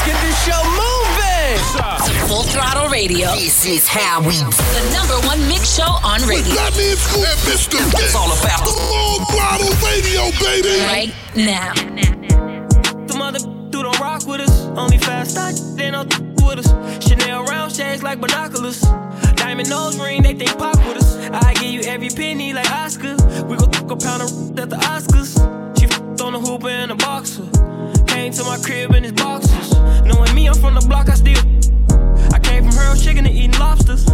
Let's get this show moving. It's full Throttle Radio. This is how we. The number one mix show on radio. That means Scoop and Mr. It's all about the Full Throttle Radio, baby. Right now. The mother do don't rock with us. Only fast I they don't with us. Chanel round shades like binoculars. Diamond nose ring, they think pop with us. I give you every penny like Oscar. We gon' a pound of at the Oscars. She f- on the hooper and a boxer. Came to my crib in his boxers. Knowing me, I'm from the block, I still. I came from Harold Chicken to eating lobsters.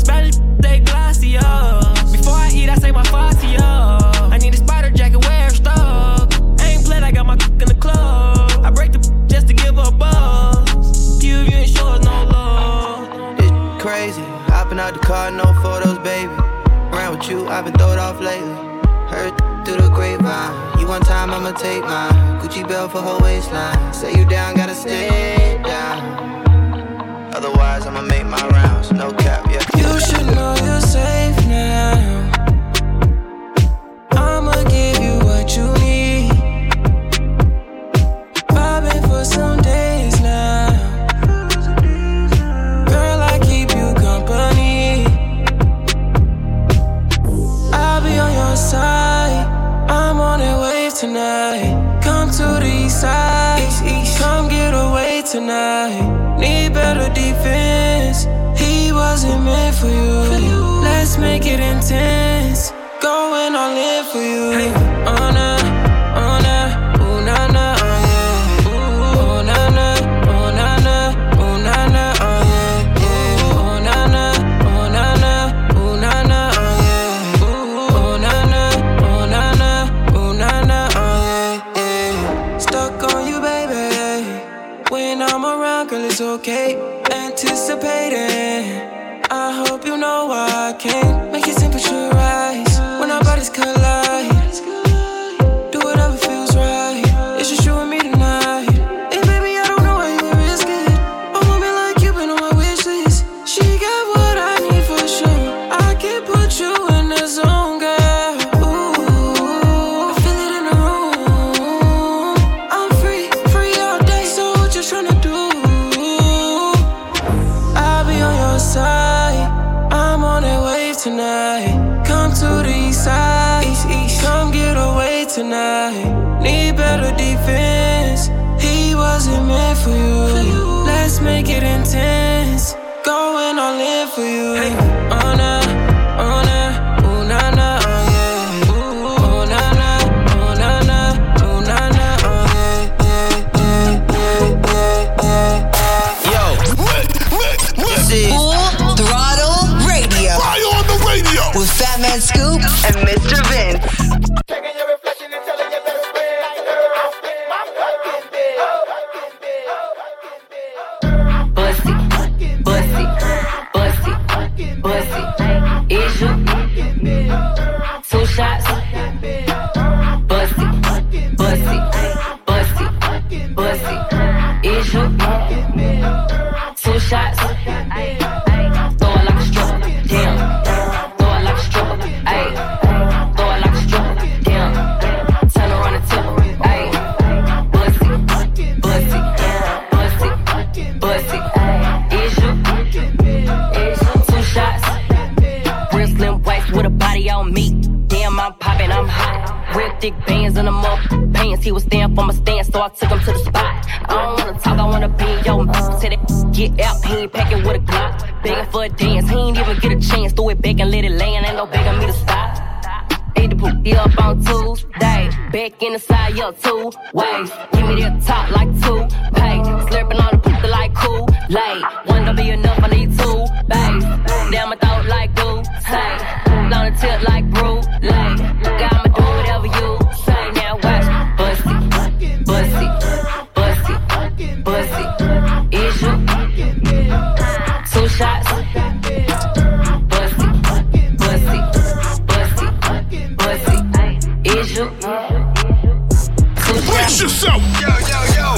Spanish, they glassy up. Before I eat, I say my fascia. Uh. I need a spider jacket, wear stuck. I ain't playing, I got my in the club. I break the just to give her a buzz. You, you ain't sure no love. It's crazy. Hopping out the car, no photos, baby. Around with you, I've been throwed off lately. Heard through the grapevine. You one time, I'ma take mine. Gucci belt for her waistline. Say you down, gotta stay down. Otherwise, I'ma make my rounds. No cap, yeah. You should know you're safe now. East. Come get away tonight. Need better defense. He wasn't meant for you. Let's make it intense. Going all in for you. I can't shots. Bussy. Bussy. Bussy. Bussy. Is you? Two Brace yourself. Yo, yo, yo.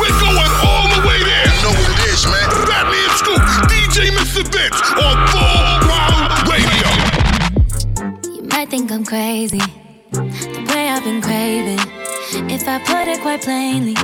We're going all the way there. You know what it is, man. Fatman Scoop, DJ Mr. Vince on Full Throttle Radio. You might think I'm crazy, the way I've been craving. If I put it quite plainly,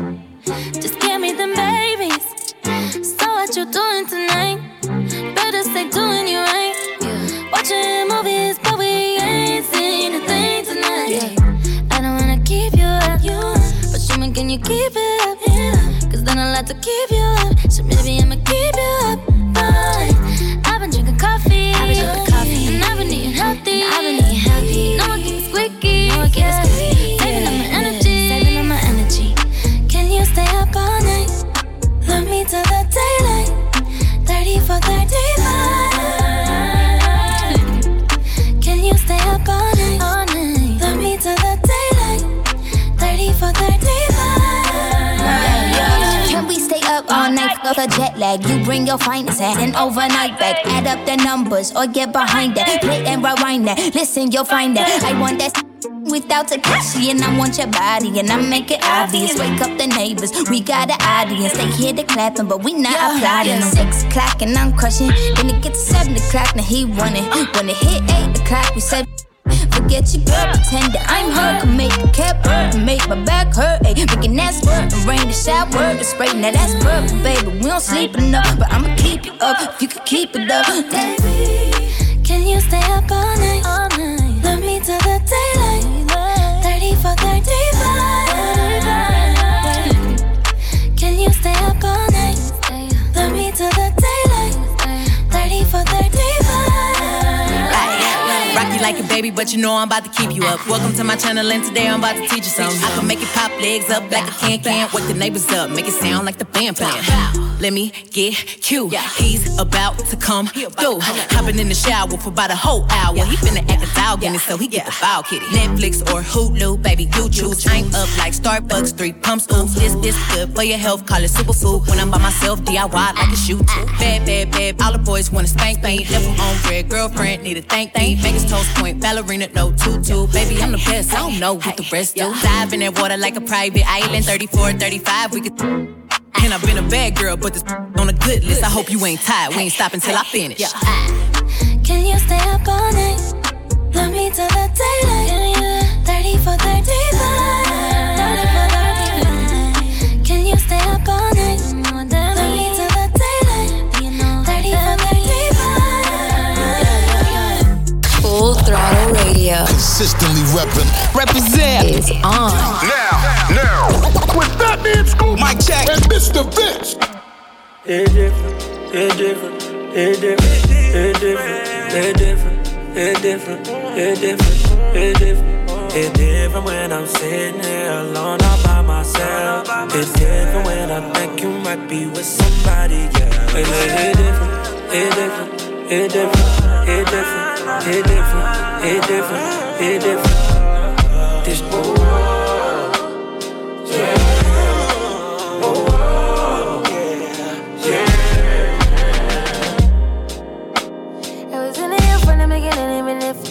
numbers or get behind that. Play and rewind that. Listen, you'll find that. I want that without Takashi and I want your body and I make it obvious. Wake up the neighbors, we got an audience. They hear the clapping, but we not applauding. Six o'clock and I'm crushing. Then it gets seven o'clock, now he running. When it hit eight o'clock, we said. Forget your girl, pretend that I'm her. Can make the cap hurt, make my back hurt. Ayy, making that squirt, and rain the shower, the spray. Now that's perfect, baby. We don't sleep enough, but I'ma keep you up if you can keep it up. Baby, can you stay up? All night. 35. Like a baby, but you know I'm about to keep you up. Welcome to my channel, and today I'm about to teach you something. I can make it pop legs up like a can can. Wake the neighbors up, make it sound like the band playing. Let me get cute. He's about to come through. Hopping in the shower for about a whole hour. He finna act a dog in so he get the foul kitty. Netflix or Hulu, baby, you choose. I'm up like Starbucks, three pumps. Ooh, this this good for your health. Call it superfood. When I'm by myself, DIY like a shoe too. Bad, bad, bad. All the boys wanna spank me. Devil on red, girlfriend need a thank thank. Vegas toast point, ballerina no tutu. Baby, I'm the best. I don't know what the rest do. Dive in that water like a private island. 34, 35, we could. And I've been a bad girl, but this on a good list. I hope you ain't tired. We ain't stopping till I finish. Can you stay up all night? Love me till the daylight. Radio Consistently reppin'. represent is on. Now, now. With Fatman Scoop. Mic check. And Mr. Vince. It different, it different, it different, it different, it different, it different, it different, it different. It different when I'm sitting here alone all by myself. It's different when I think you might be with somebody, yeah. It, it different, it different, it different, it different, it different, it different, it different. This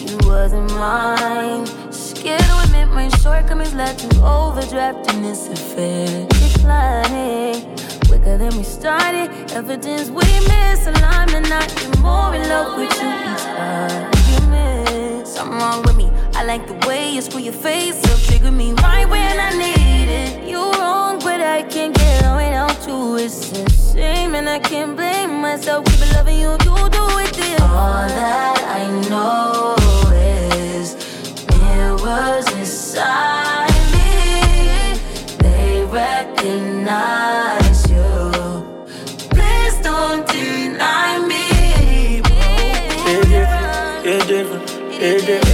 you wasn't mine. Scared to admit my shortcomings led to overdraft in this affair. Declining quicker than we started. Evidence we misaligned, and I get more in love with you each argument. Something wrong with me. I like the way you screw your face up, trigger me right when I need it. You're wrong, but I can't get on without you. It's a shame, and I can't blame myself. Keep loving you, you do it, dear. All that I know is mirrors inside me. They recognize different,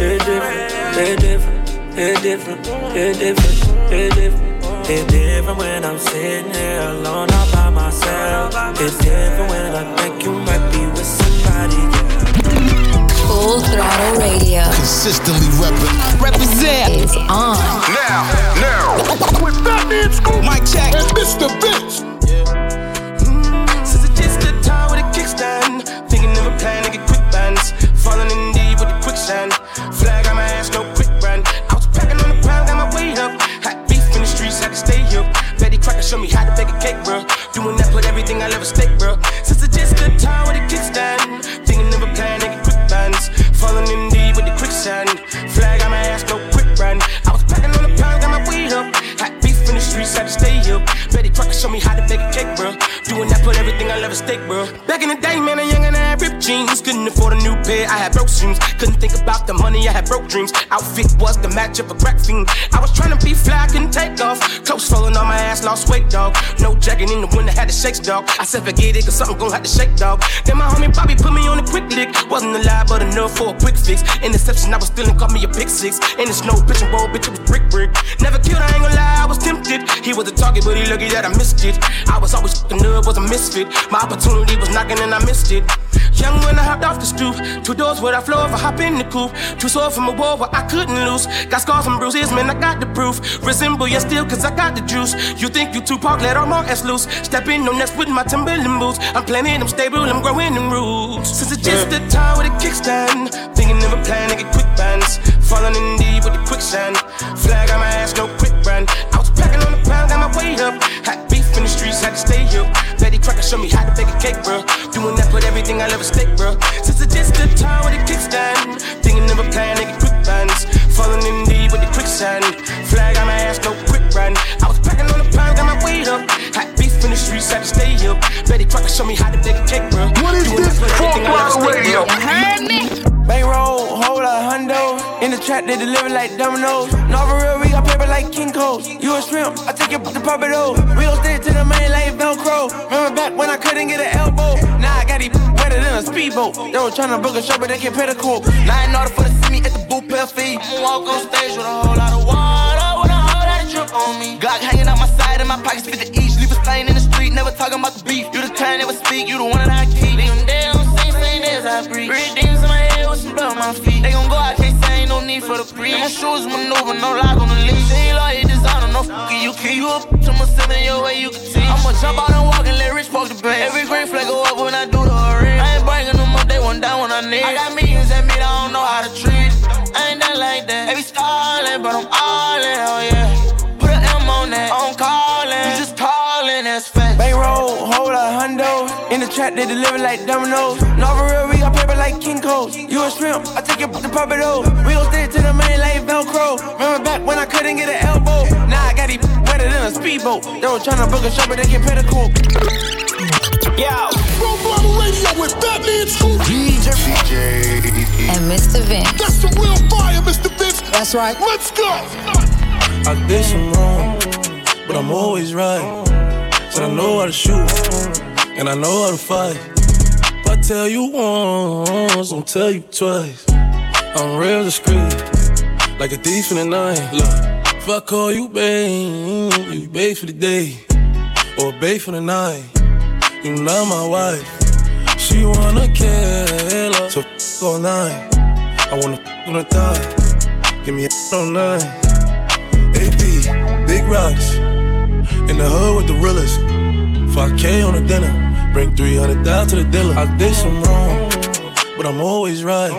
it different, it different, it different, it different, it different, it different. It different when I'm sitting here alone all by myself. It's different when I think you might be with somebody. Yeah. Full throttle radio Consistently reppin'. represent is on. Now, now. With Fatman Scoop. Mic check. And Mr. Vince. Mm. Since I just stood tall with a kickstand. Thinking of a plan to get quick bands. Falling in the quicksand. Flag on my ass, no quick run. I was packing on the pound, got my weight up. Hot beef in the streets, had to stay up. Betty Crocker showed me how to bake a cake, bro. Doing that, put everything I love ever stake, bro. Since I just stood tall with a kickstand. Thinking of a plan to quick bands. Falling in deep with the quicksand. Flag on my ass, no quick run. I was packing on the pound, got my weight up. Hot beef in the streets, had to stay up. Betty Crocker showed me how to bake a cake, bro. Doing that, put everything I love ever stake, bro. Back in the day, man, a young and I ripped jeans, couldn't afford a new pair. I had broke shoes, couldn't think about the money. I had broke dreams. Outfit was the match of a crack fiend. I was trying to be fly, couldn't take off. Clothes falling on my ass, lost weight, dog. No jacket in the winter, had to shake, dog. I said forget it, cause something gon' have to shake, dog. Then my homie Bobby put me on a quick lick. Wasn't alive, but enough for a quick fix. Interception, I was stealing, caught me a pick six. In the snow, pitching bowl, bitch, it was brick brick. Never killed, I ain't gonna lie, I was tempted. He was a target, but he lucky that I missed it. I was always fucking up, was a misfit. My opportunity was knocking and I missed it. Young when I hopped off the stoop, two doors where I floor if I hop in the coupe. Too sore from a war where I couldn't lose. Got scars and bruises, man, I got the proof. Resemble you still, cause I got the juice. You think you Tupac, let all my ass loose. Step in on next with my Timberland boots. I'm planning, I'm stable, I'm growing in roots. Since it's just a time with a kickstand, thinking of a plan to get quick bands. Falling in deep with the quicksand. Flag on my ass, no quick brand. Packing on the pound, got my weight up. Hot beef in the streets, had to stay up. Betty Crocker show me how to bake a cake, bro. Doing that with everything I love a steak, bro. Since it's just a time with a kickstand, thinking of a plan get quick bands. Falling in deep with the quicksand. Flag on my ass, no quick brand. I was packing on the pound, got my weight up. Hot beef in the streets, had to stay up. Betty Crocker show me how to bake a cake, bro. What is Doing this that with full everything I ever throttle stick, radio? bro. Heard me? Bankroll, hold a hundo. In the trap, they deliver like dominoes. No, for real, we got paper like King Cole. You a shrimp, I take it to pop it over. We gon' stick to the main like Velcro. Remember back when I couldn't get an elbow? Now I got these better than a speedboat. They was tryna book a show, but they can't pay the court. Now in order for to see me at the booth, pay a fee. Walk on stage with a whole lot of water. With a whole lot of drip on me. Glock hanging out my side and my pockets 50 each. Leave a stain in the street, never talking about the beef. You the kind, never speak, you the one that I keep. Leave them dead on same, same as I breathe. Red demons in my head with some blood on my feet. They gon' go out, can't say ain't no need for the breeze. My shoes maneuver, no lock on the leash. Say like it designer, no fucking you keep. You up to my seven, your way you can teach. I'ma jump out and walk and let Rich poke the bank. Every green flag go up when I do the ring. I ain't bringing them up, they one down when I need. I got millions at me, I don't know how to treat. I ain't that like that. They be stalling, but I'm all in, trap, they deliver like dominoes. No, for real, we got paper like King Cole. You a shrimp, I take it to pop it over. We gon' stick to the main like Velcro. Remember back when I couldn't get an elbow? Now I got these better than a speedboat. They was tryna book a show, but they can't pay the cool. Yo. Full radio with Fatman Scoop. And Mr. Vince. That's the real fire, Mr. Vince. That's right. Let's go. I did some wrong, but I'm always right. Said I know how to shoot, and I know how to fight. If I tell you once, I'll tell you twice. I'm real discreet, like a thief in the night. Look, if I call you babe, you babe for the day, or babe for the night. You not my wife. She wanna kill her, so f all night. I wanna f on thigh. Give me a all night. AP, big rocks. In the hood with the realest. 5K on the dinner. Bring 300 down to the dealer. I did some wrong, but I'm always right.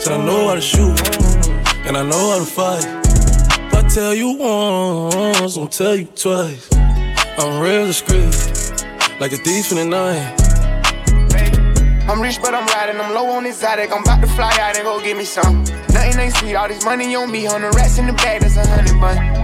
Said I know how to shoot, and I know how to fight. If I tell you once, I'll tell you twice. I'm real discreet, like a thief in the night. I'm rich, but I'm riding. I'm low on exotic. I'm about to fly out and go get me some. Nothing ain't sweet. All this money on me. On the rats in the bag, that's a hundred bun.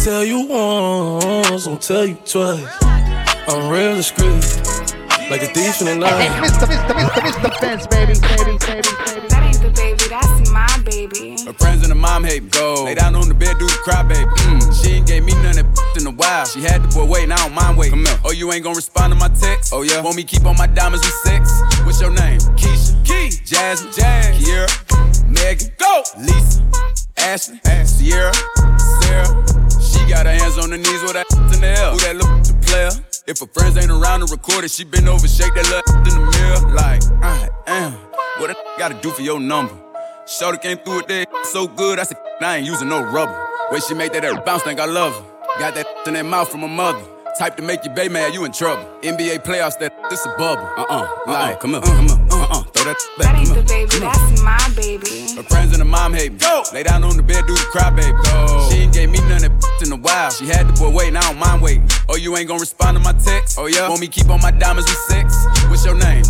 If I tell you once, I'll tell you twice. I'm real discreet, like a thief in the night. Mr. Mr. Mr. Mr. Vince, baby, baby, baby, baby. That ain't the baby, that's my baby. Her friends and the mom hate go. Lay down on the bed, do the cry, baby. Mm. She ain't gave me none of that in a while. She had the boy waiting, I don't mind waiting. Come here. Oh, you ain't gonna respond to my text? Oh, yeah. Want me keep on my diamonds with sex? What's your name? Keisha. Key. Jasmine. Jazz. Kiera. Megan. Go. Lisa. Ashley. Sierra. Sarah. Got her hands on her knees with that in the air. Who that look the player? If her friends ain't around to record it, she been over, shake that little in the mirror. Like, I am. What a gotta do for your number? Shorty came through with that so good, I said, I ain't using no rubber. Way she make that air bounce, think I love her. Got that in that mouth from her mother. Type to make you bay mad, you in trouble. NBA playoffs, that this a bubble. Uh uh, like, come on, come on. Uh. Uh-uh, throw that back. That ain't the baby, that's my baby. Her friends and her mom hate me. Go. Lay down on the bed, do the cry, baby. Go. She ain't gave me none of that in a while. She had the boy waiting, I don't mind waiting. Oh, you ain't gonna respond to my text? Oh, yeah? Want me keep on my diamonds with sex? What's your name?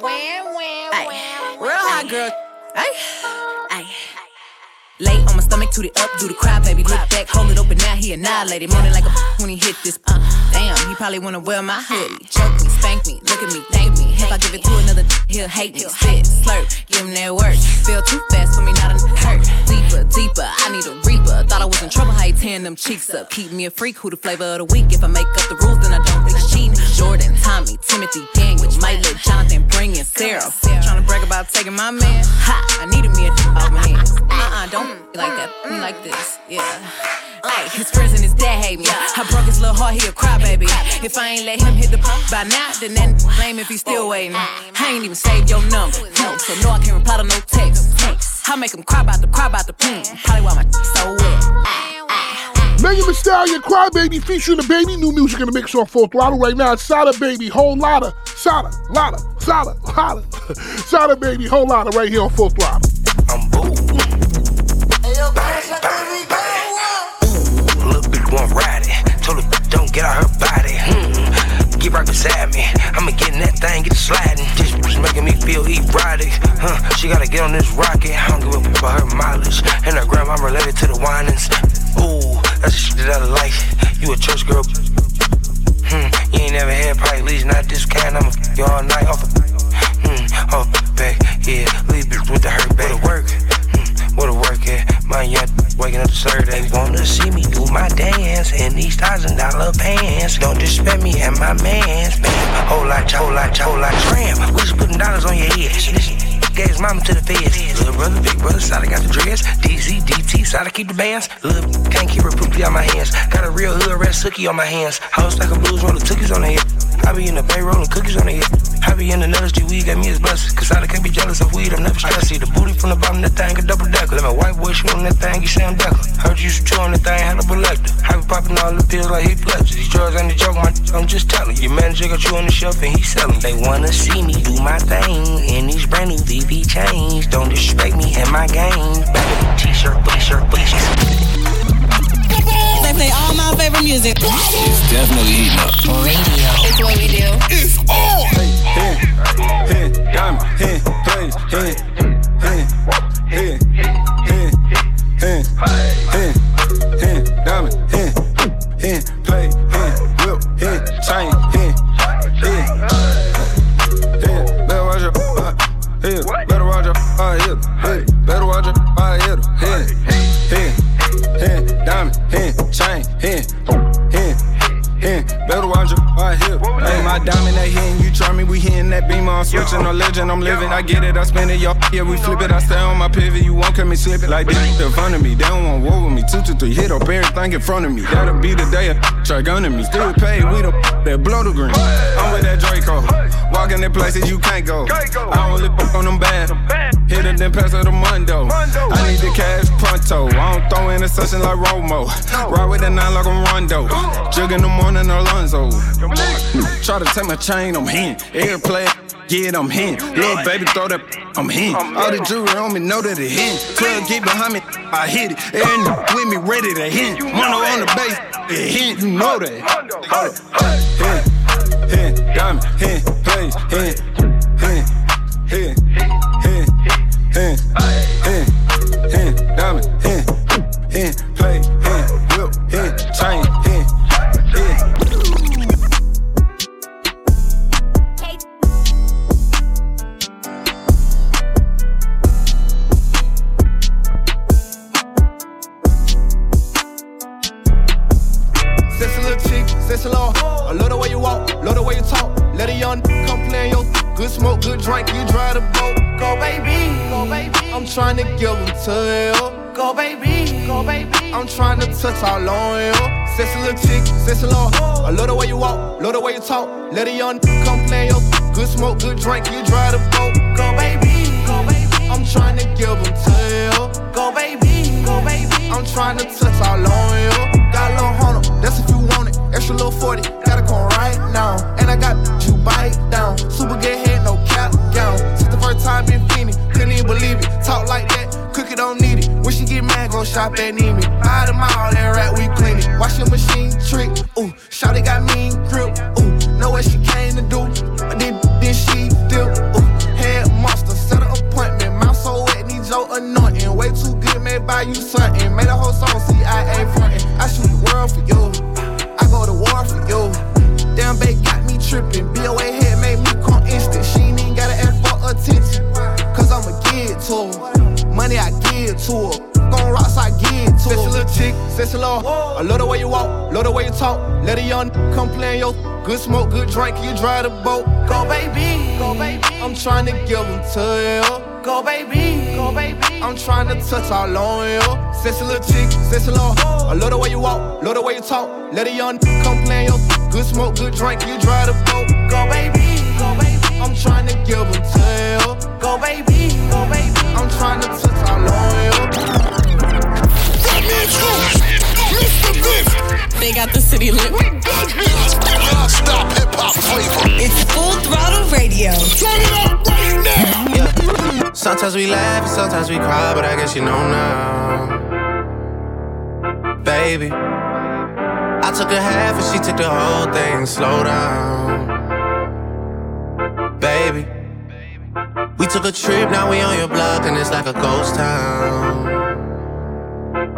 Ay, real hot girl. Ay, ay. Lay on my stomach, toot it up, do the cry, baby. Look back, hold it open, now he annihilated. Moaning like a when he hit this. Uh, damn, he probably wanna wear my hoodie. Choke me, spank me, look at me, thank me. If I give it to another, he'll hate me. Spit, slurp, give him that work. Feel too fast for me, not a hurt. Deeper, deeper, I need a reaper. Thought I was in trouble, how he tearing them cheeks up. Keep me a freak, who the flavor of the week. If I make up the rules, then I don't think cheating. Jordan, Tommy, Timothy, Daniel, let Jonathan bring in Sarah. Trying to brag about taking my man. Ha, I needed me a off oh, my hands. Uh-uh, don't like that. Me like this, yeah. Ay, his friends and his dad hate me. I broke his little heart, he a crybaby. If I ain't let him hit the pump by now, then that blame if he's still waiting. I ain't even saved your number, no, so no, I can't reply to no text. I make him cry about the cry about the poom. Probably why my so wet. Megan Thee Stallion, Crybaby, featuring the baby. New music in the mix on Full Throttle right now. It's Sada Baby, whole lotta, Sada, lotta, Sada, lotta, Sada Baby, whole lotta right here on Full Throttle. I'm bold. Ooh, little bitch want ride it. Told her don't get out her body. Get right beside me. I'ma get in that thing, get sliding. This was making me feel erotic. Huh? She gotta get on this rocket. I don't give a fuck about her mileage. And her grandma I'm related to the whinings. Ooh, that's the shit that I like. You a church girl. Hmm. You ain't never had probably at least not this kind. I'ma f you all night off. Hmm. My mans. Man, whole lot, whole lot, whole lot. Tram. We just putting dollars on your head. This gave his mama to the feds. Little brother, big brother, side I got the dress. DZ, DT, side I keep the bands. Little can't keep her poopy on my hands. Got a real hood red sookie on my hands. House like a blues, roll the cookies on the head. I be in the bay rolling cookies on the head. I be in the nuts, G weed got me as blessed. Cause I can't be jealous of weed, I'm never stressed. See the booty from the bottom, that thing a double decker. Let my white boy shoot on that thing, you Sam Decker. Heard you used to chew on that thing, had a selector. I be popping all the pills like he pledges. These drugs ain't a joke, my I'm just telling. Your manager got you on the shelf and he selling. They wanna see me do my thing in these brand new VV chains. Don't disrespect me and my game. T-shirt, t-shirt, t-shirt. They play all my favorite music. It's definitely heating up. Radio. It's what we do. It's on. Hey, hey, hey, diamond, hey, hey, hey, hey, hey, hey, hey, hey, hey, diamond, they hitting, you try me, we hitting that beam, I'm switching, no legend, I'm living, I get it, I spend it, y'all, yeah, we flip it, I stay on my pivot, you won't cut me slip it, like this, in front of me, they don't want war with me, two to three, hit up everything in front of me, that'll be the day, a try gunning me, still paid, we the that blow the green, I'm with that Draco, walking in places you can't go, I don't only fuck on them bad, hit it, then pass it to Mundo, I need the cash pronto, I don't throw in a session like Romo, ride with that nine like a Rondo, jug in the morning, Alonzo, try to take my chain, I'm in, airplay. Yeah, I'm in. Little baby, throw that, I'm in. All the jewelry on me, know that it hit. 12 get behind me, I hit it. And with me, ready to hit. Mono on the base, it hit, you know that. Hold it. Hit, hit, diamond, hit, hit, hit, hit, hit, hand, hand, hand, diamond, hand, hand, play. To you. Go baby, go baby. I'm trying to touch all on you. Sexy little chick, sexy little hoe. I love the way you walk, love the way you talk. Let a young come play your good smoke, good drink, you drive the boat. Go baby, go baby. I'm trying to give them to you. Go baby, go baby. I'm trying to touch all on you. Got a little hundred, that's if you want it. Extra little 40, gotta come right now. And I got you bite down. Super good shop at Neiman. Buy the mall, that rat, we clean it. Wash your machine trick, ooh. Shawty got mean sexy little. I love the way you walk, love the way you talk. Let a young come play your good smoke, good drink. You drive the boat. Go baby, go baby. I'm trying to give them to you. Go baby, go baby. I'm trying to touch all on you. Sexy little chick, sexy little. I love the way you walk, love the way you talk. Let a young come play your good smoke, good drink. You drive the boat. Go baby, go baby. I'm trying to give them to you. Go baby, go baby. I'm trying to touch all on you. They got the city lit. Non-stop hip hop flavor. It's full throttle radio. Turn it up right now. Sometimes we laugh and sometimes we cry, but I guess you know now. Baby, I took a half and she took the whole thing. Slow down. Baby, we took a trip, now we on your block and it's like a ghost town.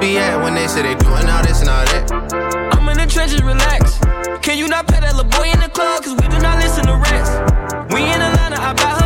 be at when they say they doing all this and all that? I'm in the trenches, relax. Can you not pet that little boy in the club? Cause we do not listen to rest. We in Atlanta, I buy her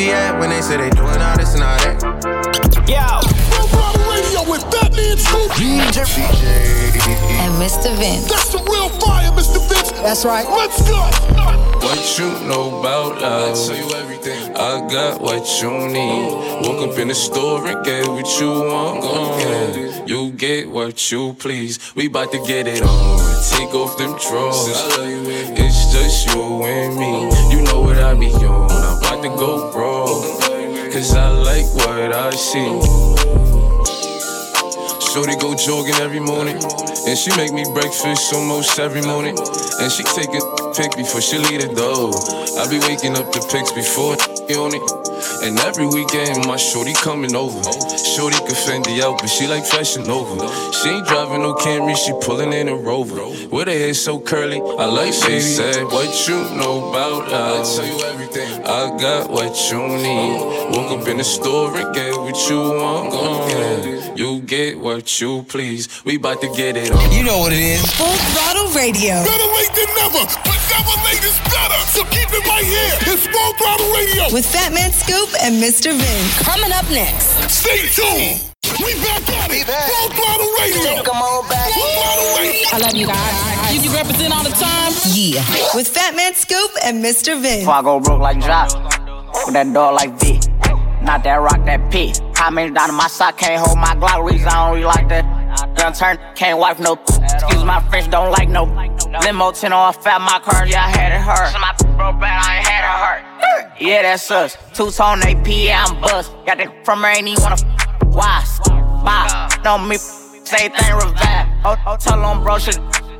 Where be at when they say they doing all this and all that? Yo. Radio with Fatman Scoop. DJ. And Mr. Vince. That's the real fire, Mr. Vince. That's right. Let's go. What you know about love? I tell you everything. I got what you need. Woke up in the store and get what you want. Uh, you get what you please. We bout to get it on. Take off them drawers. It's just you and me. You know what I be on. About to go raw. Cause I like what I see. Shorty go jogging every morning. And she make me breakfast almost every morning. And she take a pic before she leave the door. I be waking up the pics before on it. And every weekend, my shorty coming over. Shorty can Fendi out, but she like fashion over. She ain't driving no Camry, she pulling in a Rover. With her hair so curly, I like she said, What you know about us? I tell you everything. I got what you need. Woke up in the store and get what you want. Uh, you get what you please. We bout to get it on. You know what it is. Full throttle radio. Better late than never, but never late is better. So keep it right here. It's Full Throttle Radio. With Fatman Scoop and Mr. Vin. Coming up next. Stay tuned. We back at it. Full throttle radio. Come on back. Full throttle radio. I love you guys. You, you represent all the time? Yeah. With Fatman Scoop and Mr. Vince. Before I go broke like Josh, with that dog like V. Not that rock, that P. How many down in my sock can't hold my Glock? Reason I don't really like that. Young turn, can't wipe no. Excuse my French, don't like no. Limo 10 on fat, my car, yeah, I had it hurt. My broke bad, I ain't had it hurt. Yeah, that's us. Two tone AP, yeah, I'm bust. Got that from her, ain't even wanna. f- Why? Bye. Don't me. Same thing, revive. Oh, oh, tell him, bro, shit.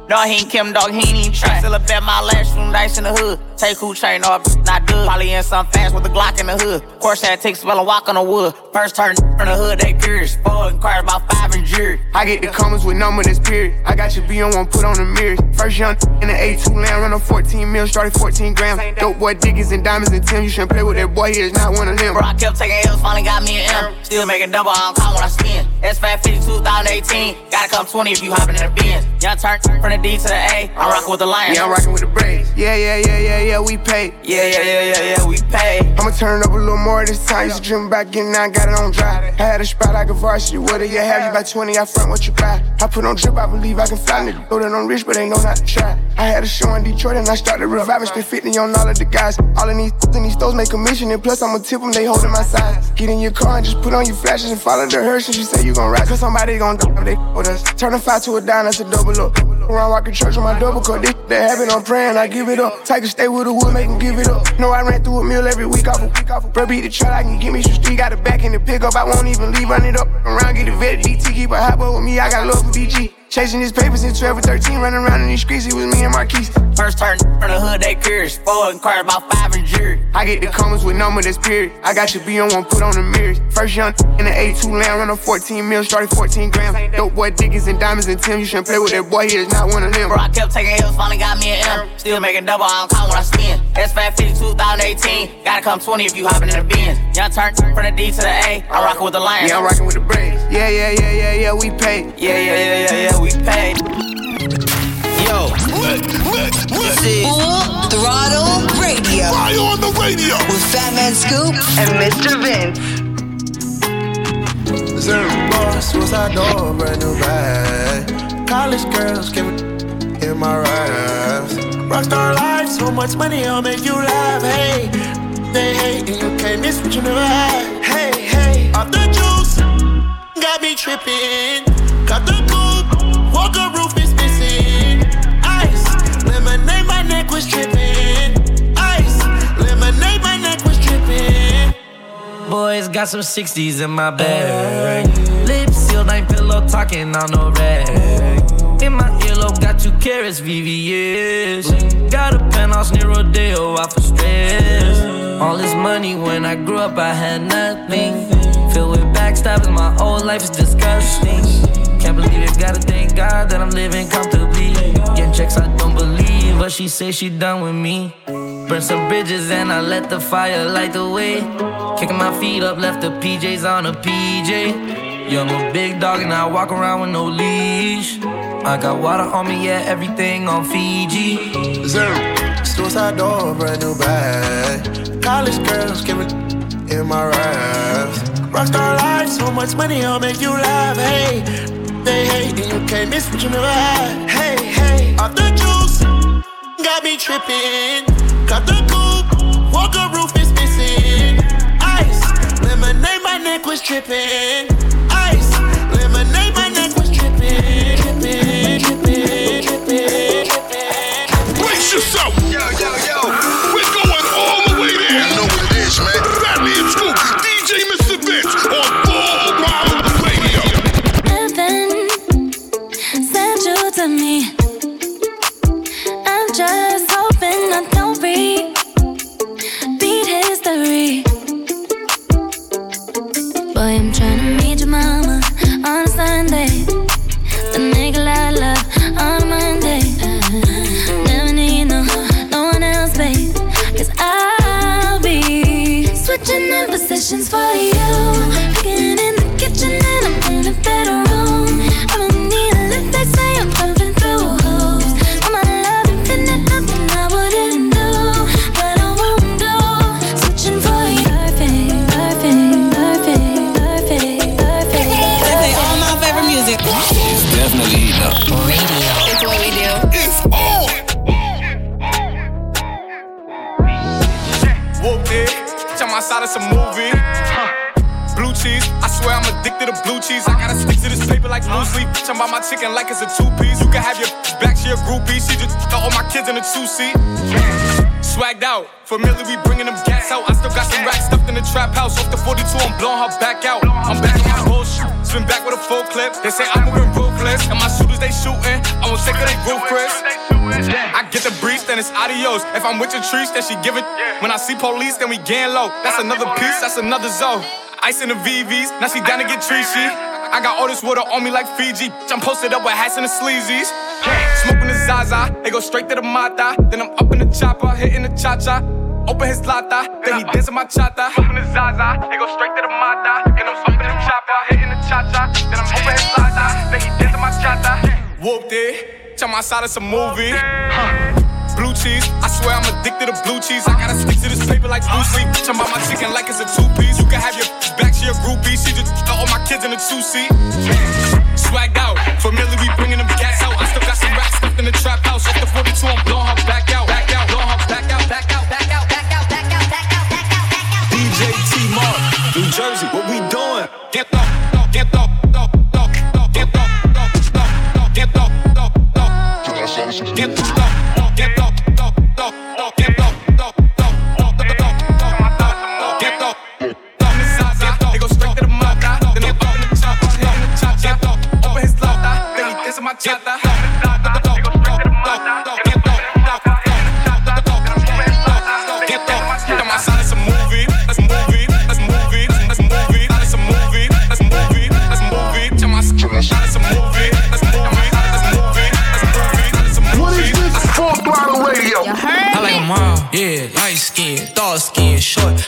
No, he ain't Kim Dog, he ain't even try. Still a bet my last room dice in the hood. Take who chain off, not good. Probably in some fast with a Glock in the hood. Course that take spell and walk on the wood. First turn from the hood, they curious. Four and cars about five and jury. I get the comments with number that's period. I got your B on one, put on the mirrors. First young in the A2 land, run on 14 mil, started 14 grams. Dope boy Diggins and diamonds and Tim. You shouldn't play with that boy, he is not one of them. Bro, I kept taking L's, finally got me an M. Still making double, I don't call when I spin. S5 50 2018. Gotta come 20 if you hopping in the Benz. Young turn from the D to the A. I'm rocking with the Lions. Yeah, I'm rocking with the Braves. Yeah, yeah, yeah, yeah, yeah, we pay. Yeah, yeah, yeah, yeah, yeah, we pay. I'ma turn it up a little more this time. Used to dream about getting out, got it on dry. I had a spot like a varsity. What do you have? You buy 20, I front what you buy. I put on drip, I believe I can fly. Nigga, know that I'm rich, but ain't know not to try. I had a show in Detroit and I started reviving. Spent 50 on all of the guys. All of these in these stores make commission. And plus, I'ma tip them, they holding my size. Get in your car and just put on your flashes and follow the hearse. And she say you gon' ride. Cause somebody gon' die, they with us. Turn a five to a dime, that's a double up. Around rockin' church with my double cut. This that happen, I'm praying, I give it up. A stay with the wood, make 'em give it up. No, I ran through a meal every week off a week off. Bro, beat the truck, I can give me some street. Got a back in the pickup, I won't even leave. Run it up around, get the vet. DT, keep a hot boy with me, I got love for BG. Chasing his papers in 12 or 13, running around in these streets, it was me and Marquise. First turn from the hood, they curious. Four and cars about five and jury. I get the comments with number that's period. I got your B on one, put on the mirrors. First young in the A2 land, run on 14 mil, started 14 grams. Dope boy Diggins and diamonds and Tim. You shouldn't play with that boy, he is not one of them. Bro, I kept taking L's, finally got me an M. Still making double, I don't call when I spin. S5 50 2018. Gotta come 20 if you hopping in the Benz. Young turn from the D to the A. I'm rocking with the Lions. Yeah, I'm rocking with the Braves. Yeah, yeah, yeah, yeah, yeah, we pay. Yeah, yeah, yeah, yeah, yeah, we pay. Yo, this is Full Throttle Radio. Fly on the radio. With Fatman Scoop and Mr. Vince. Zero suicide door, brand new bag. College girls give it in my raps. Rockstar life, so much money, I'll make you laugh. Hey, they hate and you can't miss what you never had. Hey, hey, off the juice, got me tripping. Got the coupe, walker roof is missing. Ice, lemonade, my neck was tripping. Ice, lemonade, my neck was tripping. Boys got some 60s in my bag. Lips sealed, ain't pillow talking on no rag. In my earlobe, got two carrots, VVS. Got a penthouse near Rodeo, out for stress. All this money when I grew up, I had nothing. Filled with backstabbing, my whole life is disgusting. Can't believe it, gotta thank God that I'm living comfortably. Getting checks, I don't believe, but she say she done with me. Burn some bridges and I let the fire light the way. Kicking my feet up, left the PJs on a PJ. Yeah, I'm a big dog and I walk around with no leash. I got water on me, yeah, everything on Fiji. Zero. Suicide door, brand new bag. College girls give it in my raps. Rockstar life, so much money, I'll make you laugh. Hey, they hate and you can't miss what you never had. Hey, hey, off the juice, got me tripping. Got the coupe, walker roof is missing. Ice, lemonade, my neck was tripping. Ice, lemonade, my neck was tripping. Tripping, tripping, tripping, tripping. Brace yourself. Yo, yo, yo. With a full clip. They say I'm moving ruthless. And my shooters, they shooting. I won't take of they Chris. I get the breeze, then it's adios. If I'm with your trees, then she give it. When I see police, then we gang low. That's another piece, that's another zone. Ice in the VVs, now she down to get treachy. I got all this water on me like Fiji. I'm posted up with hats and the sleazies. Smoking the Zaza, they go straight to the Mata. Then I'm up in the chopper, hitting the cha cha. Open his lata, then he dancing my chata. Smoking the Zaza, they go straight to the Mata. Then I'm up in the chopper, hitting the cha cha. Then I'm open his lata, then he dancing my chata. Whooped it, I'm outside of some movie. Huh. Blue cheese, I swear I'm addicted to blue cheese. I gotta stick to this paper like blue sleep. Bitch, I'm on my chicken like it's a two piece. You can have your back, she a groupie. She just all my kids in a two seat. Swagged out, familiar, we bringing them gas out. I still got some racks stuffed in the trap house. Off the 42, I'm blowing her back Jersey, what we doing? Get up,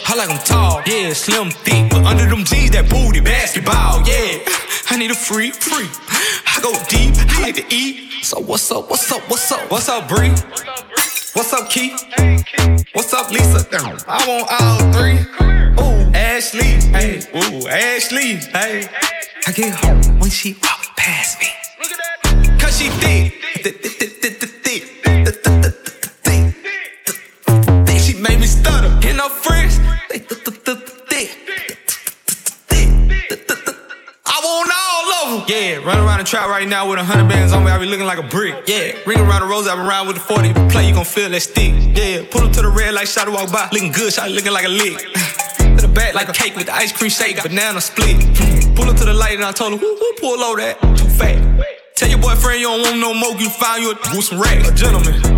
I like them tall, yeah, slim, thick, but under them jeans, that booty, basketball, yeah. I need a free, free. I go deep, I like to eat. So what's up, what's up, what's up? What's up, Bree? What's up, Keith? What's up, Lisa? I want all three. Ooh, Ashley, hey, ooh, Ashley, hey. I get home when she walk past me. Cause she thick. Her friends. I want all of. Yeah, run around the trap right now with a hundred bands on me. I be looking like a brick. Yeah, ring around the rose. I been around with the 40. If you play, you gon' feel that stick. Yeah, pull up to the red light, shot walk by. Looking good, shot looking like a lick. to the back like a cake with the ice cream shake, banana split. Pull up to the light and I told her, who, who pull over that? Too fat. Tell your boyfriend you don't want no more, you find you a, with some racks. A gentleman.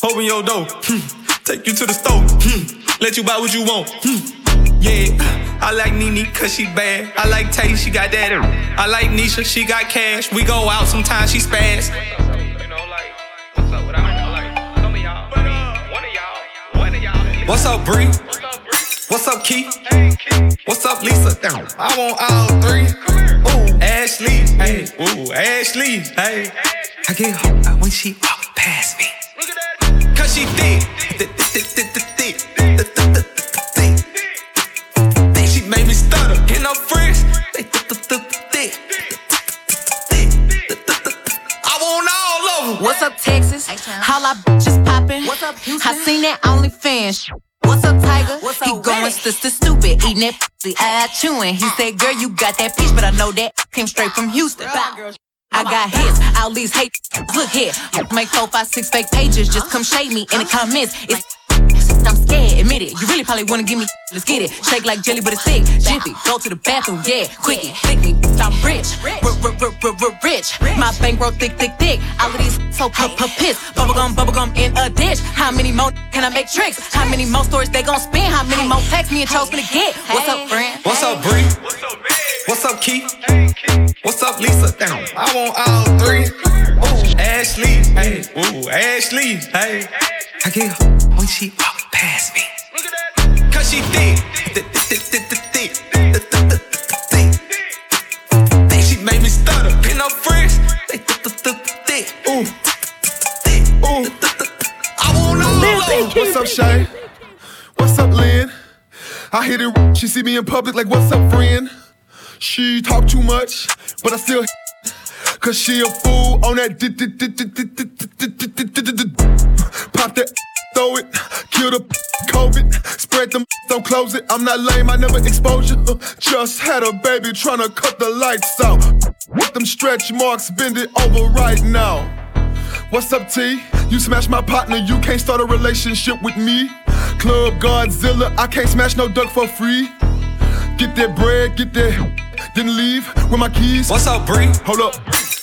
Hmm. Your door. Hmm. Take you to the store. Hmm. Let you buy what you want. Hmm. Yeah, I like Nene cause she bad. I like Tay, she got that. I like Nisha, she got cash. We go out sometimes, she spaz. What's up, Bree? What's up, Keith? What's up, Lisa? I want all three. Ooh, Ashley, hey, ooh, Ashley, hey. I get home when she walk past me. Cause she thick, thick, thick, thick, thick, thick, thick. She made me stutter. And her friends, they thick, thick, thick, thick. I want all of them. What's up, Texas? All our bitches poppin'. What's up, Houston? I seen that OnlyFans. What's up, Tiger? What's he going sister stupid, eating that pussy, eye chewing. He said, "Girl, you got that peach, but I know that came straight from Houston." I got hits, all these hate. Look here, make four, five, six fake pages. Just come shade me in the comments. It's I'm admit it. You really probably wanna give me. Let's get it. Shake like jelly, but it's thick. Jiffy, go to the bathroom, yeah. Quickie, flick me, I'm rich. Rich. My bankroll thick, thick, thick. All of these so piss. Bubblegum, bubblegum in a dish. How many more can I make tricks? How many more stories they gon' spin? How many more texts me and Chose gonna get? What's up, friend? What's up, Bree? What's up, Keith? What's up, Lisa? Down. I want all three. Ooh, Ashley, hey, ooh, Ashley, hey. I get home when she walk past me. Cause she thick, thick, thick, thick, thick, thick, thick. She made me stutter. And her friends, thick, thick, thick, thick. Ooh, Ooh. I want all. What's up, Shay? What's up, Lynn? I hit it. She see me in public like, what's up, friend? She talk too much, but I still cause she a fool on that. Kill the COVID, spread them, don't close it. I'm not lame, I never expose you. Uh, just had a baby tryna cut the lights out. With them stretch marks, bend it over right now. What's up, T? You smash my partner, you can't start a relationship with me. Club Godzilla, I can't smash no duck for free. Get that bread, get that, then leave with my keys. What's up, Bree? Hold up.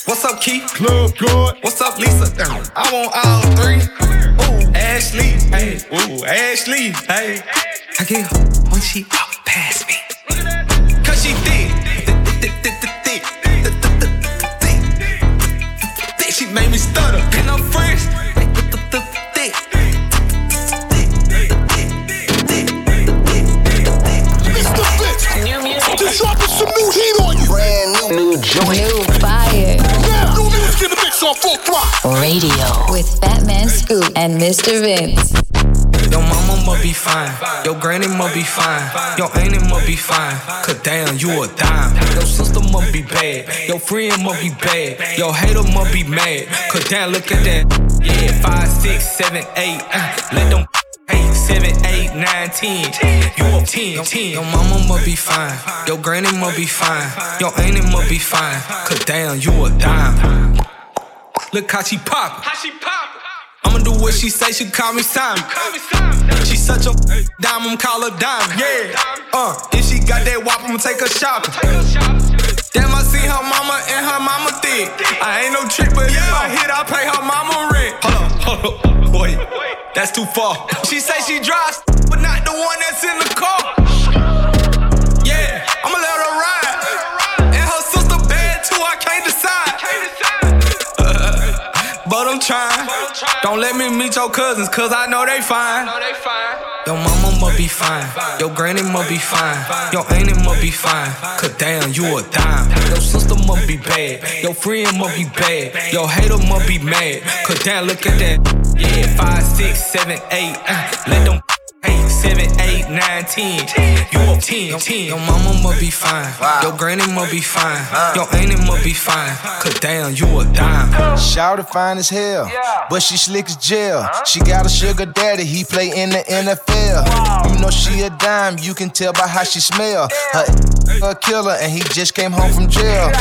What's up, Keith? Club God. What's up, Lisa? I want all three. Ooh, Ashley. Hey, ooh, Ashley. Hey. I get her when she walk past me. Cause she thick. She made me stutter. And I'm fresh. Dropping some new heat on you. Brand new, new joint. New fire. Now, new music in the mix on full throttle. Radio with Fatman Scoop and Mr. Vince. Your mama must be fine. Your granny must be fine. Your auntie must be fine. Cause damn, you a dime. Your sister must be bad. Your friend must be bad. Your hater must be mad. Cause damn, look at that. Yeah, five, six, seven, eight. Uh, let them eight, seven, eight, nine, ten. You a ten, ten. Your mama must be fine. Your granny must be fine. Your auntie must be fine. Cause damn, you a dime. Look how she pop. How she pop? I'ma do what she say, she call me Simon. She such a dime, I'm call her diamond. Yeah. Uh, if she got that wop, I'ma take her shopping. Damn, I see her mama and her mama thick. I ain't no trick, but if I hit, I pay her mama rent. Hold up, hold up, boy. That's too far. She say she drives, but not the one that's in the car. Yeah, I'ma let her ride. And her sister bad too, I can't decide. Uh, but I'm trying. Don't let me meet your cousins, cause I know they fine. Your mama must be fine. Your granny must be fine. Your auntie must be fine. Cause damn, you a dime. Your sister must be bad. Your friend must be bad. Your hater must be mad. Cause damn, look at that. Yeah, five, six, seven, eight. Uh, let them eight, seven, eight, nine, ten. You a ten, ten. Your mama must be fine. Your granny must be fine. Your auntie must be fine. Cause damn, you a dime. Shout fine as hell, but she slick as jail. She got a sugar daddy, he play in the NFL. You know she a dime, you can tell by how she smell. Her a killer, and he just came home from jail.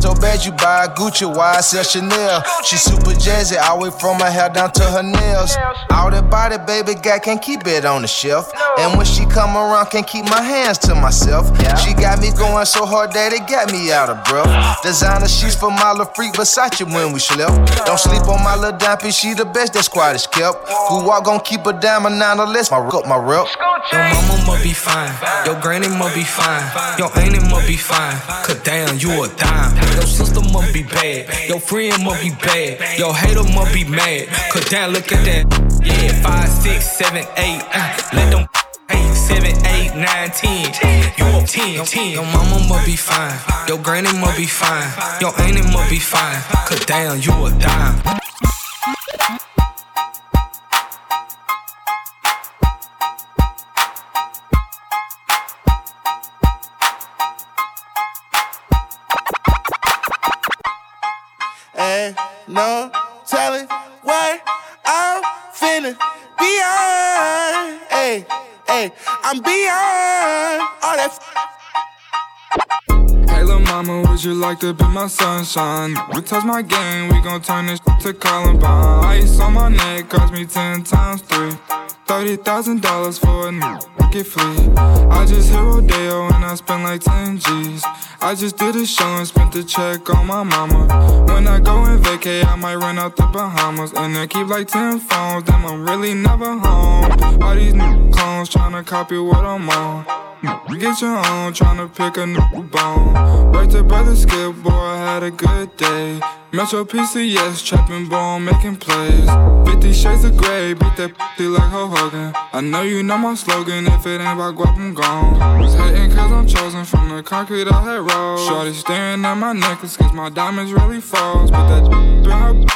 So bad you buy a Gucci, why I sell Chanel? She super jazzy, all the way from her hair down to her nails. All that body, baby, guy can't keep it on the shelf. And when she come around, can't keep my hands to myself. She got me going so hard that it got me out of breath. Designer sheets for my little freak Versace when we slept. Don't sleep on my little dime she the best that squad is kept. Who walk gon' keep a diamond nine or less? My up my rep. Your mama must be fine. Your granny must be fine. Your auntie must be fine. Cause damn, you a dime. Your sister must be bad. Your friend must be bad. Your hater must be mad. Cause damn, look at that. Yeah, five, six, seven, eight. Uh, let them eight, seven, eight, nine, ten. You a ten, ten. Your mama must be fine. Your granny must be fine. Your auntie must be fine. Cause damn, you a dime. Ain't no telling what I'm feeling beyond. Hey, I'm beyond all that. Hey, little mama, would you like to be my sunshine? We touch my game, we gon' turn this to Columbine. Ice on my neck cost me ten times three. Thirty thousand dollars for a new get free. I just hit Rodeo and I spent like 10 G's. I just did a show and spent the check on my mama. When I go and vacay, I might run out the Bahamas. And then keep like 10 phones, damn, I'm really never home. All these new clones tryna copy what I'm on. You get your own, tryna pick a new bone. Right to brother Skip, boy, I had a good day. Metro PCS, trapping ball, making plays. 50 shades of gray, beat that pussy like Hulk Hogan. I know you know my slogan, if it ain't about guap, I'm gone. Was hating cause I'm chosen from the concrete I had rolled. Shorty staring at my necklace cause my diamonds really falls. But that through her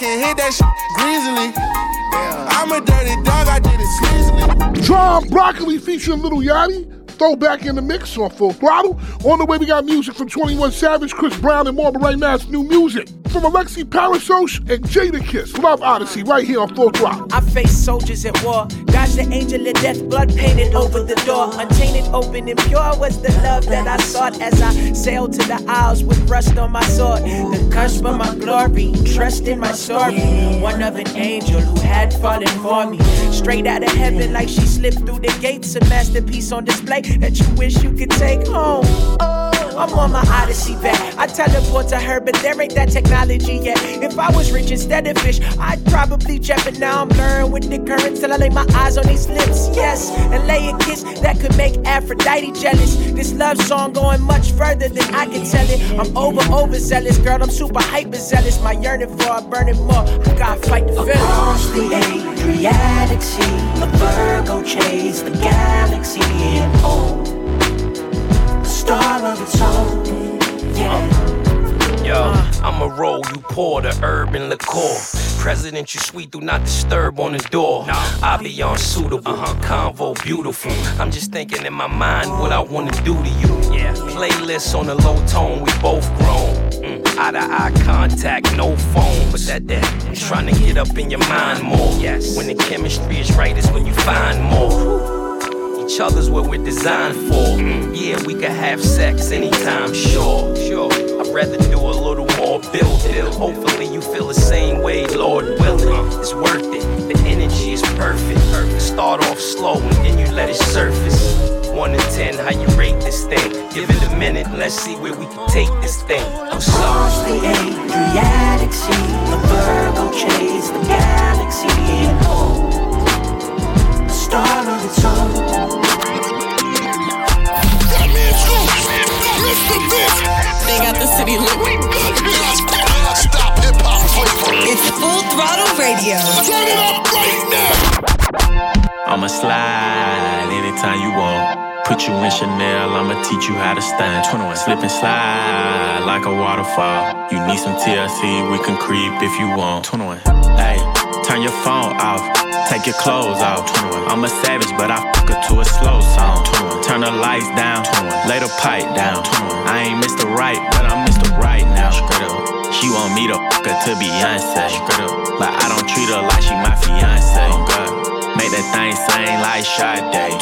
Can hit that shit greasily. I'm a dirty dog, I did it sleazily. DRAM Broccoli featuring Lil Yachty. Throwback in the mix on Full Throttle. On the way, we got music from 21 Savage, Chris Brown, and more, but right now it's new music from Alexi Parasoch and Jadakiss. Love Odyssey right here on Full Throttle. I face soldiers at war. Dodge the angel of death, blood painted over the door. Untainted, open, and pure was the love that I sought as I sailed to the isles with rust on my sword. The cusp of my glory, trust in my story. One of an angel who had fallen for me. Straight out of heaven, like she slipped through the gates. A masterpiece on display that you wish you could take home. Oh, I'm on my Odyssey back. I teleport to her, but there ain't that technology yet. If I was rich instead of fish, I'd probably jet, but now I'm blurring with the current till I lay my eyes on these lips. Yes, that could make Aphrodite jealous. This love song going much further than I can tell it. I'm over, overzealous, girl. I'm super hyper zealous. My yearning for a burning more. I gotta fight the feeling. Across the Adriatic Sea, the Virgo chase the galaxy and home star of its own. Yeah. Yo, I'ma roll, you pour the urban liqueur. President, you sweet, do not disturb on the door. I be unsuitable, uh-huh. convo beautiful. I'm just thinking in my mind what I wanna do to you. Yeah, playlists on the low tone, we both grown. Mm. Eye to eye contact, no phone, but that that I'm trying to get up in your mind more. Yes, when the chemistry is right, is when you find more each other's what we're designed for. Yeah, we can have sex anytime, sure, sure. I'd rather do a little more building. Hopefully you feel the same way, Lord willing. It's worth it. The energy is perfect. Start off slow and then you let it surface. One to ten, how you rate this thing? Give it a minute, let's see where we can take this thing. I'm sorry. The Adriatic Sea, the Virgo chase the galaxy and home. A star of its own. They got the city lit. Stop hip hop flavor. It's full throttle radio. Turn it up right now. I'ma slide anytime you want. Put you in Chanel, I'ma teach you how to stand. 21. Slip and slide like a waterfall. You need some TLC, we can creep if you want. 21. Hey, turn your phone off, take your clothes off. 21. I'm a savage, but I fuck her to a slow song. 21. Turn the lights down, 21. lay the pipe down. 21. I ain't Mr. Right, but I'm Mr. Right now. She want me to fuck her to Beyonce. But I don't treat her like she my fiance. Make that thing sing like Sade.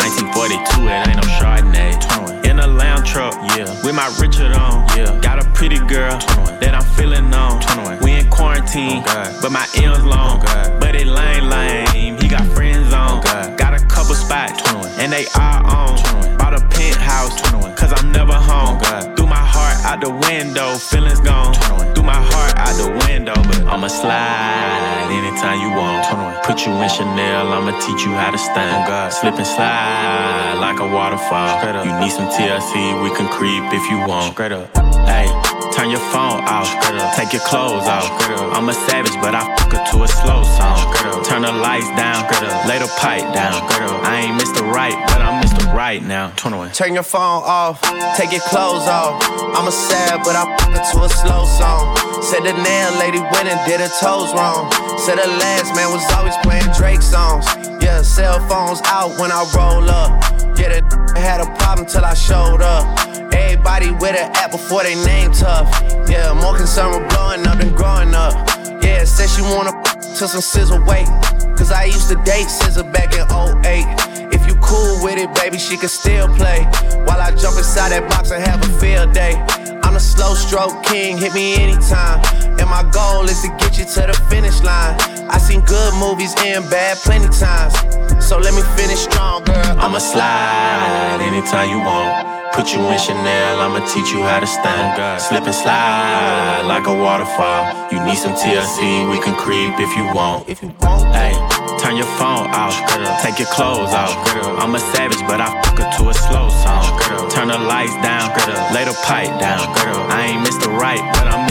1942, it ain't no Chardonnay. 21. In a lamb truck, yeah. With my Richard on, yeah. Got a pretty girl 21. that I'm feeling on. 21. We in quarantine, oh but my M's long. Oh but it lame, lame. He got friends on. Oh got a couple spots, 21. and they are on. 21. Bought a penthouse, 21. cause I'm never home. Oh, Threw my heart out the window, feelings gone. 21. Threw my heart out the window, but I'ma slide anytime you want. 21. Put you in Chanel, I'ma teach you how to stand. Oh, Slip and slide like a waterfall. You need some TLC, we can creep if you want. Straight up. Hey, turn your phone off. Take your clothes off. I'm a savage, but I fuck her to a slow song. Turn the lights down. Lay the pipe down. I ain't Mr. Right, but I'm Mr. Right now. 21. Turn your phone off, take your clothes off. I'm a sad, but I fuck her to a slow song. Said the nail lady went and did her toes wrong. Said the last man was always playing Drake songs. Yeah, cell phones out when I roll up. Yeah, that had a problem till I showed up. Everybody with an app before they name tough. Yeah, more concerned with blowing up than growing up. Yeah, said she wanna to some SZA weight. Cause I used to date SZA back in 08. If you cool with it, baby, she can still play. While I jump inside that box and have a field day. I'm the slow stroke king, hit me anytime. And my goal is to get you to the finish line. I seen good movies and bad plenty times. So let me finish strong, girl. I'ma slide anytime you want. Put you in Chanel, I'ma teach you how to stand. Slip and slide like a waterfall. You need some TLC, we can creep if you want. If you want, hey, turn your phone off. Take your clothes off. I'm a savage, but I fuck her to a slow song. Turn the lights down, lay the pipe down. I ain't Mr. Right, but I'm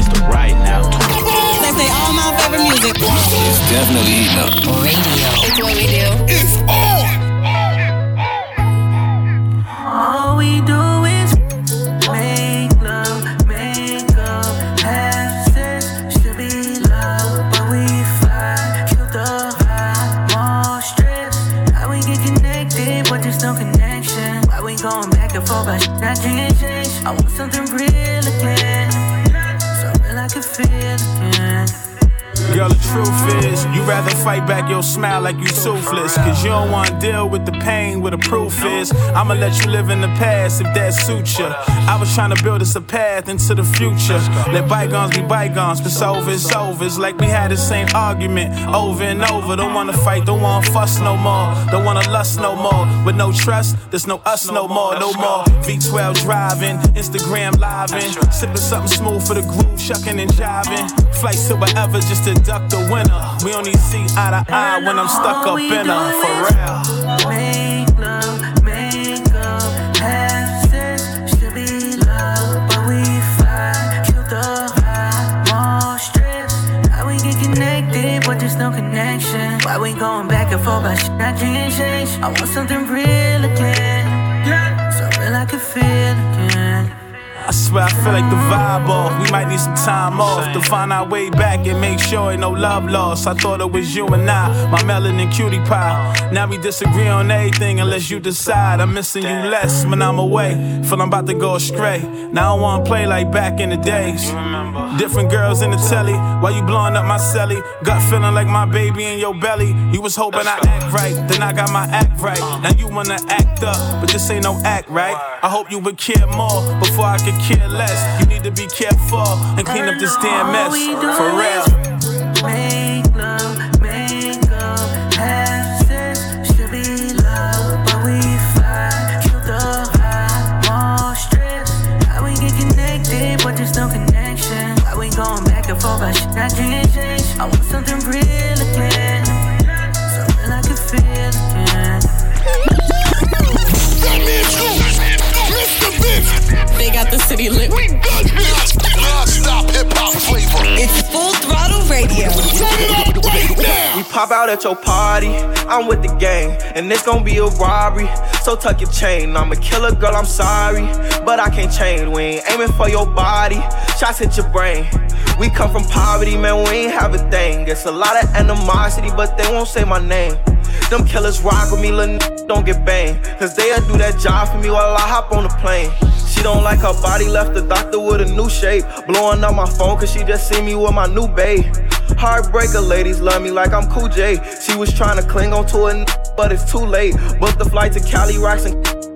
music. It's definitely heating up. Radio. It's what we do. It's on. All we do is make love, make up, have sex, still be love, but we fight, kill the vibe, more stress. How we get connected, but there's no connection. Why we going back and forth, but shit I can't change. I want something real again, so feel again. Girl, the truth is, you rather fight back your smile like you toothless. Cause you don't wanna deal with the pain where the proof is. I'ma let you live in the past if that suits you. I was trying to build us a path into the future. Let bygones be bygones, it's over, it's over. It's like we had the same argument over and over. Don't wanna fight, don't wanna fuss no more. Don't wanna lust no more. With no trust, there's no us no more, no more. V12 driving, Instagram living. Sipping something smooth for the groove, shucking and jiving. Flights to wherever just to duck the winner. We only see eye to eye when I'm stuck up in her, for real. Make love, make up, have sex, still be love, but we fight, kill the vibe, more stress. How we get connected, but there's no connection. Why we going back and forth, but shit I can't change. I want something real again, so real I can feel again. I swear I feel like the vibe off. We might need some time off to find our way back and make sure ain't no love lost. I thought it was you and I, my melanin cutie pie. Now we disagree on everything unless you decide. I'm missing you less when I'm away. Feel I'm about to go astray. Now I don't wanna play like back in the days. Different girls in the telly. Why you blowing up my celly. Gut feeling like my baby in your belly. You was hoping I act right, then I got my act right. Now you wanna act up, but this ain't no act right. I hope you would care more before I could care less. You need to be careful and clean up this damn mess. For real. Make love, make up, have sex, still be love, but we fight, kill the vibe, more stress. How we get connected, but there's no connection. Why we going back and forth, but shit I can't change. I want something real They got lit. We got hits. Non-stop hip-hop flavor. It's full throttle radio. We pop out at your party, I'm with the gang, and it's gonna be a robbery. So tuck your chain, I'm a killer girl, I'm sorry, but I can't change. We ain't aiming for your body, shots hit your brain. We come from poverty, man, we ain't have a thing. It's a lot of animosity, but they won't say my name. Them killers rock with me, little n- don't get banged. Cause they'll do that job for me while I hop on the plane. She don't like her body, left the doctor with a new shape. Blowing up my phone cause she just see me with my new babe. Heartbreaker ladies love me like I'm Cool J. She was trying to cling on to a n- but it's too late. Booked the flight to Cali, rocks and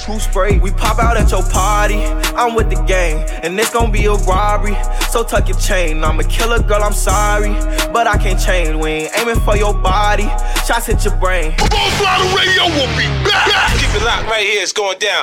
True spray, we pop out at your party. I'm with the gang, and it's gonna be a robbery. So tuck your chain. I'm a killer girl, I'm sorry, but I can't change. We ain't aiming for your body. Shots hit your brain. Full throttle radio will be back. Keep it locked right here, it's going down.